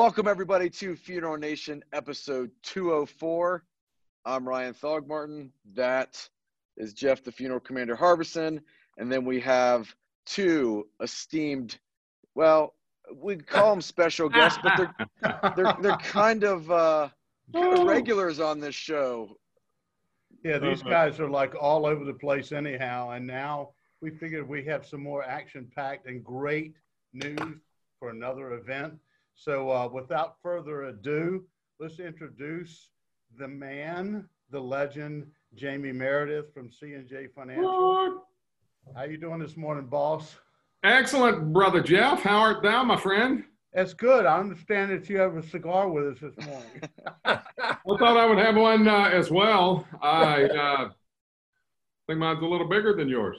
Welcome, everybody, to Funeral Nation episode 204. I'm Ryan Thogmartin. That is Jeff, the funeral commander Harbison. And then we have two esteemed, well, we call them special guests, but they're, they're, they're kind of, uh, kind of regulars on this show. Yeah, these guys are like all over the place anyhow. And now we figured we have some more action packed and great news for another event. So, uh, without further ado, let's introduce the man, the legend, Jamie Meredith from C&J Financial. How you doing this morning, boss? Excellent, brother Jeff. How art thou, my friend? That's good. I understand that you have a cigar with us this morning. I thought I would have one uh, as well. I uh, think mine's a little bigger than yours.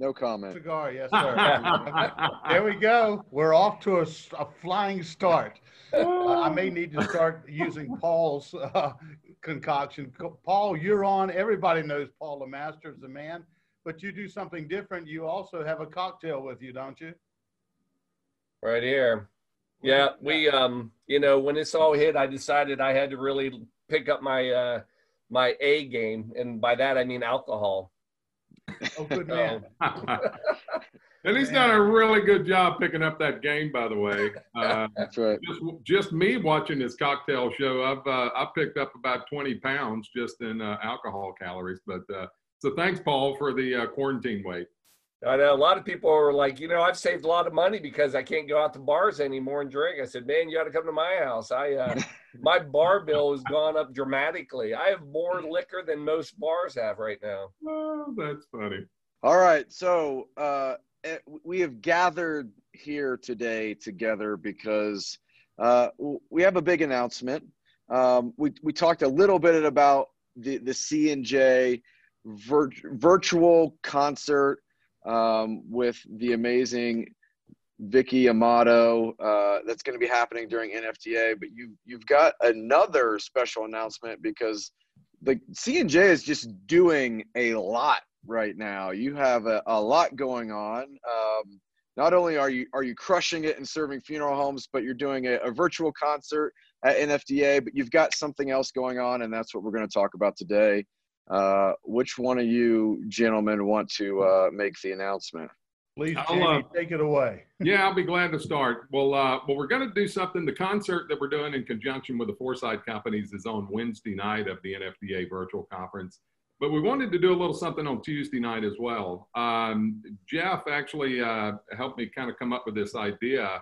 No comment. cigar, yes, sir. there we go. We're off to a, a flying start. Uh, I may need to start using Paul's uh, concoction. Paul, you're on. Everybody knows Paul Lemaster is the man, but you do something different. You also have a cocktail with you, don't you? Right here. Yeah, we um, you know, when this all hit, I decided I had to really pick up my uh my A game, and by that I mean alcohol. Oh, good man. and he's done a really good job picking up that game, by the way. Uh, That's right. just, just me watching this cocktail show, I've uh, I picked up about 20 pounds just in uh, alcohol calories. But uh, so thanks, Paul, for the uh, quarantine weight. I know a lot of people are like, you know, I've saved a lot of money because I can't go out to bars anymore and drink. I said, man, you got to come to my house. I uh, my bar bill has gone up dramatically. I have more liquor than most bars have right now. Oh, that's funny. All right. So uh, eh, we have gathered here today together because uh, we have a big announcement. Um, we, we talked a little bit about the, the C&J vir- virtual concert um, with the amazing Vicky Amato. Uh, that's going to be happening during NFDA. But you, you've got another special announcement because the C&J is just doing a lot right now. You have a, a lot going on. Um, not only are you are you crushing it and serving funeral homes, but you're doing a, a virtual concert at NFDA. But you've got something else going on, and that's what we're going to talk about today. Uh, which one of you gentlemen want to uh, make the announcement? Please, Jamie, uh, take it away. Yeah, I'll be glad to start. Well, uh, well, we're going to do something. The concert that we're doing in conjunction with the Foresight Companies is on Wednesday night of the NFDA virtual conference. But we wanted to do a little something on Tuesday night as well. Um, Jeff actually uh, helped me kind of come up with this idea.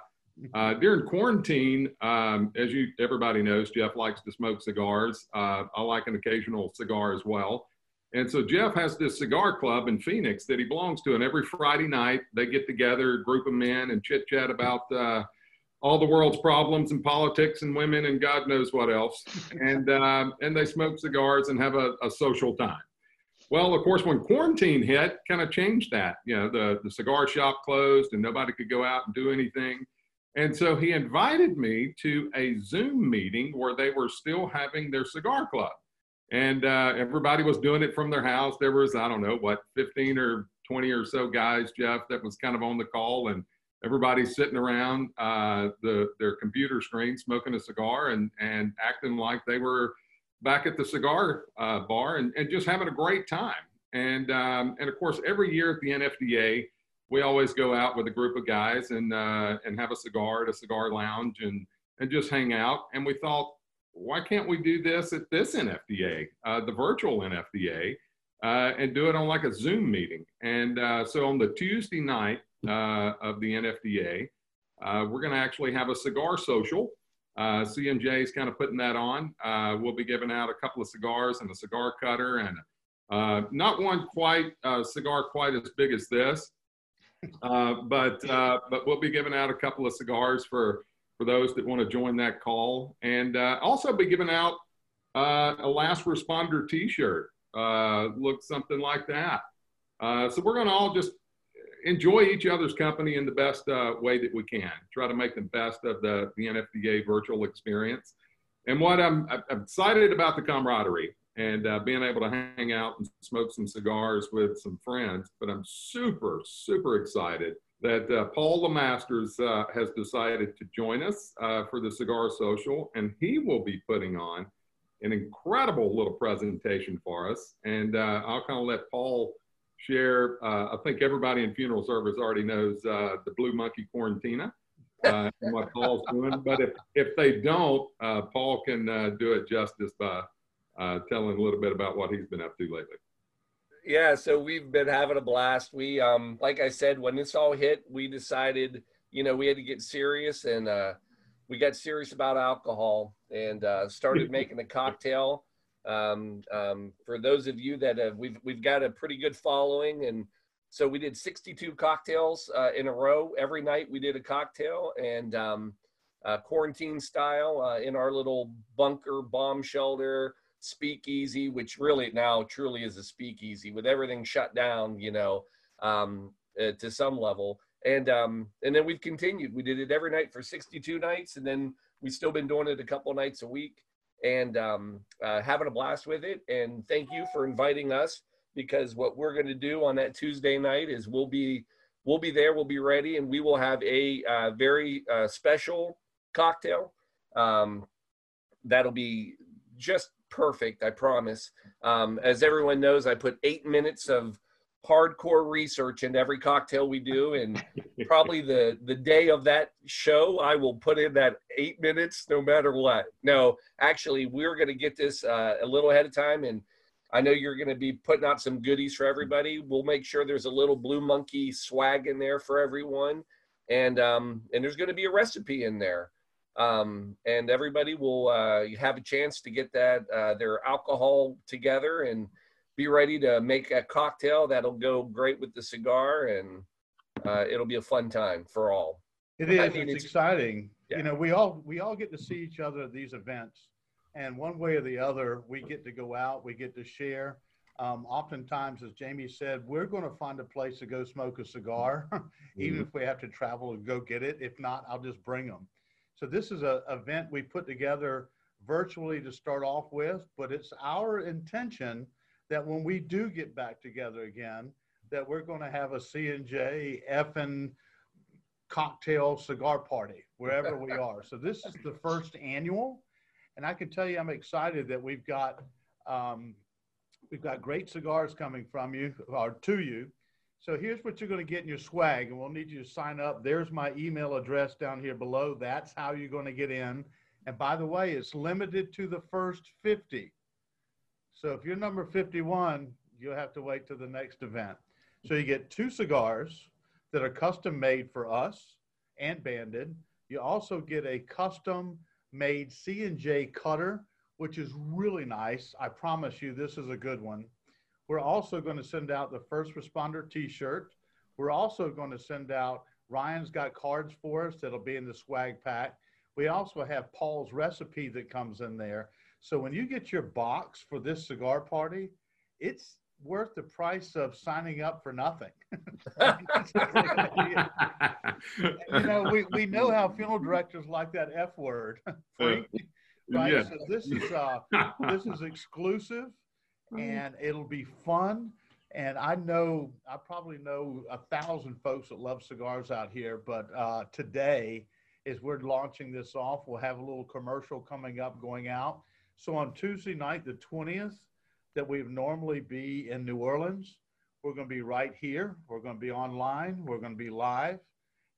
Uh, during quarantine, um, as you everybody knows, Jeff likes to smoke cigars. Uh, I like an occasional cigar as well. And so Jeff has this cigar club in Phoenix that he belongs to, and every Friday night they get together, a group of men, and chit chat about uh, all the world's problems and politics and women and God knows what else. And um, and they smoke cigars and have a, a social time. Well, of course, when quarantine hit, kind of changed that. You know, the the cigar shop closed and nobody could go out and do anything. And so he invited me to a Zoom meeting where they were still having their cigar club and uh, everybody was doing it from their house. There was I don't know what 15 or 20 or so guys, Jeff, that was kind of on the call, and everybody's sitting around uh, the their computer screen, smoking a cigar and and acting like they were back at the cigar uh, bar and, and just having a great time. And um, and of course, every year at the NFDA, we always go out with a group of guys and uh, and have a cigar at a cigar lounge and and just hang out. And we thought why can't we do this at this NFDA, uh, the virtual NFDA, uh, and do it on like a Zoom meeting? And uh, so on the Tuesday night uh, of the NFDA, uh, we're going to actually have a cigar social. C&J is kind of putting that on. We'll be giving out a couple of cigars and a cigar cutter, and not one quite cigar quite as big as this, uh, but uh, but we'll be giving out a couple of cigars for for those that want to join that call, and uh, also be giving out uh, a last responder T-shirt. Uh, look something like that. Uh, so we're going to all just enjoy each other's company in the best way that we can. Try to make the best of the, the NFDA virtual experience. And what I'm, I'm excited about the camaraderie and uh, being able to hang out and smoke some cigars with some friends. But I'm super, super excited that uh, Paul Lemasters uh, has decided to join us uh, for the Cigar Social, and he will be putting on an incredible little presentation for us. And uh, I'll kind of let Paul share. Uh, I think everybody in funeral service already knows the Blue Monkey Quarantina and what Paul's doing. But if, if they don't, Paul can do it justice by telling a little bit about what he's been up to lately yeah, so we've been having a blast. We, um, like I said, when this all hit, we decided, you know, we had to get serious, and uh, we got serious about alcohol and uh, started making a cocktail. Um, um, for those of you that have, we've we've got a pretty good following, and so we did 62 cocktails uh, in a row. Every night we did a cocktail, and um, uh, quarantine style uh, in our little bunker bomb shelter speakeasy, which really now truly is a speakeasy with everything shut down, you know, um, uh, to some level. And um, and then we've continued. We did it every night for 62 nights, and then we've still been doing it a couple nights a week, and um, uh, having a blast with it. And thank you for inviting us because what we're going to do on that Tuesday night is we'll be we'll be there, we'll be ready, and we will have a uh, very uh, special cocktail. Um, that'll be just perfect, I promise. Um, as everyone knows, I put eight minutes of hardcore research into every cocktail we do, and probably the the day of that show, I will put in that eight minutes, no matter what. No, actually, we're going to get this uh, a little ahead of time, and I know you're going to be putting out some goodies for everybody. We'll make sure there's a little blue monkey swag in there for everyone, and um, and there's going to be a recipe in there um, and everybody will uh, have a chance to get that uh, their alcohol together and be ready to make a cocktail that'll go great with the cigar and uh, it'll be a fun time for all. It is. I mean, it's, it's, exciting. Yeah. you know we all we all get to see each other at these events and one way or the other we get to go out we get to share. Um, oftentimes as jamie said we're going to find a place to go smoke a cigar even mm-hmm. if we have to travel and go get it. If not i'll just bring them so this is an event we put together virtually to start off with, but it's our intention that when we do get back together again, that we're going to have a C&J effing cocktail cigar party wherever we are. So this is the first annual, and I can tell you I'm excited that we've got um, we've got great cigars coming from you or to you. So here's what you're going to get in your swag, and we'll need you to sign up. There's my email address down here below. That's how you're going to get in. And by the way, it's limited to the first 50. So if you're number 51, you'll have to wait to the next event. So you get two cigars that are custom made for us and banded. You also get a custom made C&J cutter, which is really nice. I promise you this is a good one. We're also going to send out the first responder t-shirt. We're also going to send out Ryan's got cards for us that'll be in the swag pack. We also have Paul's recipe that comes in there. So when you get your box for this cigar party, it's worth the price of signing up for nothing. you know, we, we know how funeral directors like that F word, free, right? Yeah. So this is uh, this is exclusive. Mm-hmm. and it'll be fun. And I know, I probably know a thousand folks that love cigars out here, but uh, today, as we're launching this off, we'll have a little commercial coming up going out. So on Tuesday night, the 20th, that we would normally be in New Orleans, we're going to be right here. We're going to be online. We're going to be live.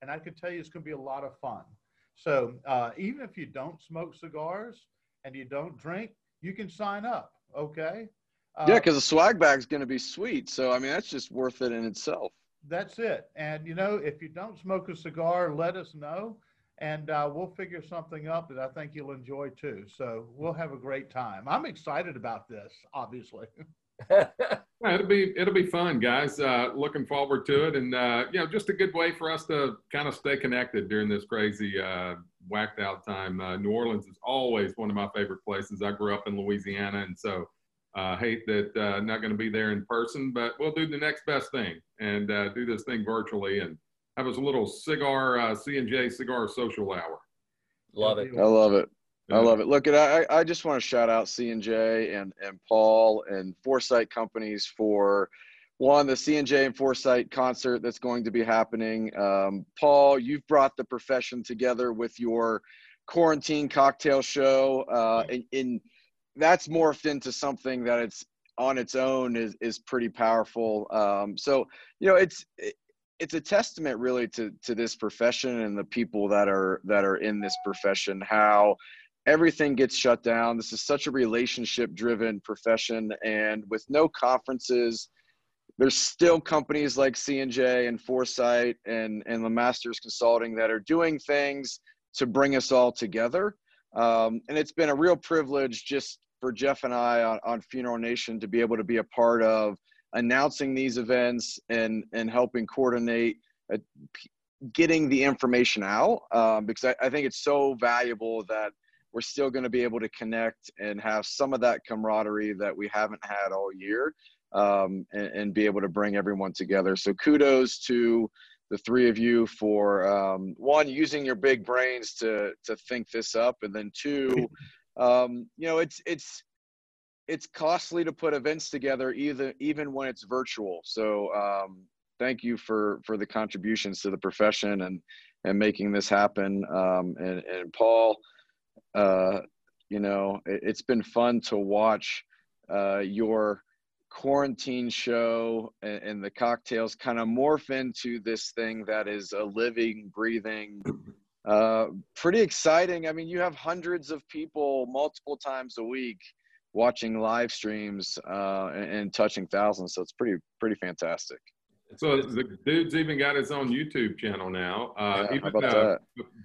And I can tell you it's going to be a lot of fun. So uh, even if you don't smoke cigars and you don't drink, you can sign up. Okay. Uh, yeah, because the swag bag is going to be sweet. So I mean, that's just worth it in itself. That's it. And you know, if you don't smoke a cigar, let us know, and uh, we'll figure something up that I think you'll enjoy too. So we'll have a great time. I'm excited about this, obviously. yeah, it'll be it'll be fun, guys. Uh, looking forward to it, and uh, you know, just a good way for us to kind of stay connected during this crazy uh, whacked out time. Uh, New Orleans is always one of my favorite places. I grew up in Louisiana, and so uh, hate that uh, not going to be there in person, but we'll do the next best thing and uh, do this thing virtually and have us a little cigar uh, C&J cigar social hour. Love it. I love it. I love it. Look at I, I just want to shout out C&J and and Paul and Foresight Companies for one, the CNJ and Foresight concert that's going to be happening. Um, Paul, you've brought the profession together with your quarantine cocktail show, uh, and, and that's morphed into something that it's on its own is is pretty powerful. Um, so you know, it's it's a testament really to to this profession and the people that are that are in this profession. How everything gets shut down. This is such a relationship driven profession, and with no conferences. There's still companies like C&J and Foresight and, and Masters Consulting that are doing things to bring us all together. Um, and it's been a real privilege just for Jeff and I on, on Funeral Nation to be able to be a part of announcing these events and and helping coordinate uh, getting the information out um, because I, I think it's so valuable that we're still going to be able to connect and have some of that camaraderie that we haven't had all year um, and, and, be able to bring everyone together. So kudos to the three of you for um, one using your big brains to to think this up, and then two, um, you know, it's it's it's costly to put events together, either even when it's virtual. So um, thank you for for the contributions to the profession and and making this happen. Um, and and Paul, uh, you know, it, has been fun to watch uh, your quarantine show and, and the cocktails kind of morph into this thing that is a living, breathing, uh, pretty exciting. I mean, you have hundreds of people multiple times a week watching live streams uh, and, and, touching thousands. So it's pretty pretty fantastic. So the dude's even got his own YouTube channel now. Uh, yeah, even uh,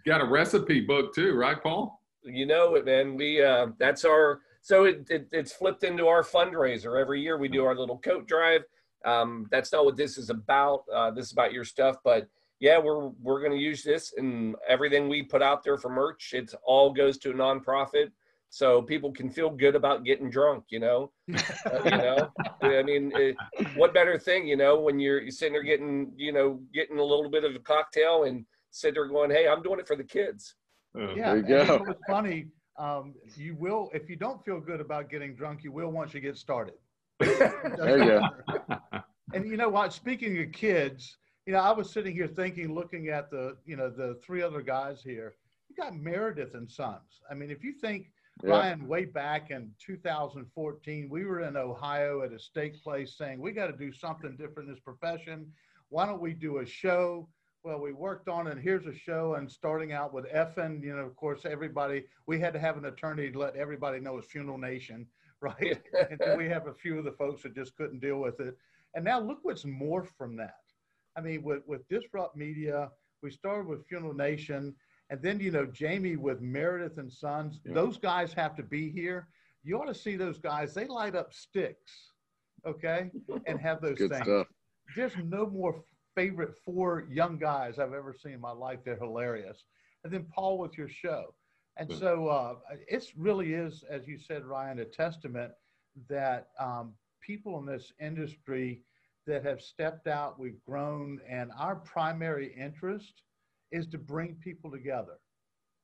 got a recipe book too, right, Paul? You know it, man. We uh, that's our so it, it, it's flipped into our fundraiser every year. We do our little coat drive. Um, that's not what this is about. Uh, this is about your stuff, but yeah, we're we're going to use this and everything we put out there for merch. It all goes to a nonprofit, so people can feel good about getting drunk. You know, uh, you know. I mean, it, what better thing, you know, when you're, you're sitting there getting, you know, getting a little bit of a cocktail and sitting there going, "Hey, I'm doing it for the kids." Uh, yeah, there you go. It's funny um, you will, if you don't feel good about getting drunk, you will once you get started. there you go. And you know what? Speaking of kids, you know, I was sitting here thinking, looking at the, you know, the three other guys here. You got Meredith and Sons. I mean, if you think yeah. Ryan, way back in 2014, we were in Ohio at a steak place saying we got to do something different in this profession. Why don't we do a show? Well, we worked on, and here's a show, and starting out with Effin, you know, of course, everybody, we had to have an attorney to let everybody know it's Funeral Nation, right? and we have a few of the folks that just couldn't deal with it. And now look what's morphed from that. I mean, with, with Disrupt Media, we started with Funeral Nation, and then, you know, Jamie with Meredith and Sons, yeah. those guys have to be here. You ought to see those guys, they light up sticks, okay, and have those Good things. Stuff. There's no more favorite four young guys I've ever seen in my life. They're hilarious. And then Paul with your show. And so uh, it really is, as you said, Ryan, a testament that um, people in this industry that have stepped out, we've grown, and our primary interest is to bring people together.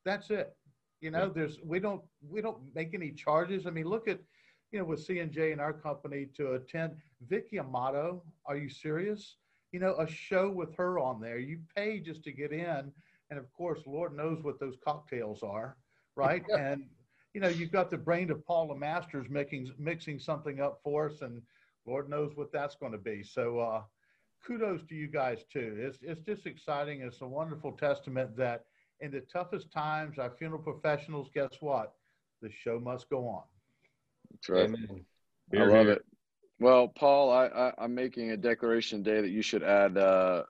That's it. You know, there's we don't we don't make any charges. I mean, look at you know with C&J and our company to attend Vicky Amato. Are you serious? You know, a show with her on there. You pay just to get in. And of course, Lord knows what those cocktails are, right? and, you know, you've got the brain of Paul Lemasters making, mixing something up for us, and Lord knows what that's going to be. So, uh, kudos to you guys too. It's, it's just exciting. It's a wonderful testament that in the toughest times, our funeral professionals, guess what? The show must go on. That's right. Amen. I love it. Well, Paul, I, I, am making a declaration today that you should add uh,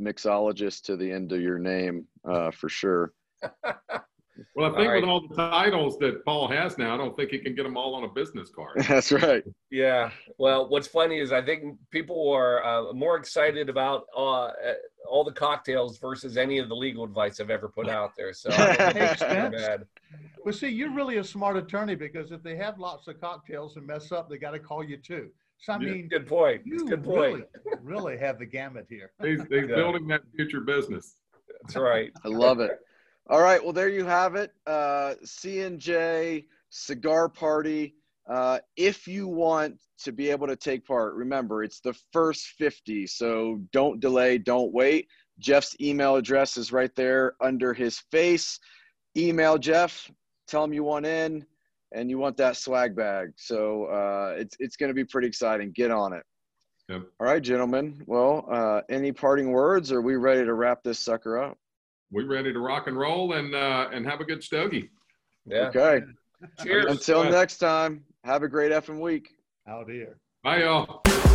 mixologist to the end of your name uh, for sure. well, I think all right. with all the titles that Paul has now, I don't think he can get them all on a business card. That's right. Yeah. Well, what's funny is I think people are uh, more excited about uh, all the cocktails versus any of the legal advice I've ever put out there. So bad. Well, see, you're really a smart attorney because if they have lots of cocktails and mess up, they got to call you too. So I mean, good point. You good point. Really, really have the gamut here. He's, he's yeah. building that future business. That's right. I love it. All right. Well, there you have it. Uh, C&J Cigar Party. Uh, if you want to be able to take part, remember it's the first 50. So don't delay, don't wait. Jeff's email address is right there under his face. Email Jeff, tell him you want in and you want that swag bag. So uh, it's, it's going to be pretty exciting. Get on it. Yep. All right, gentlemen. Well, uh, any parting words? Or are we ready to wrap this sucker up? We ready to rock and roll and uh, and have a good stogie. Yeah. Okay. Cheers. Until next time, have a great effing week. Out here. Bye, y'all. Get your ass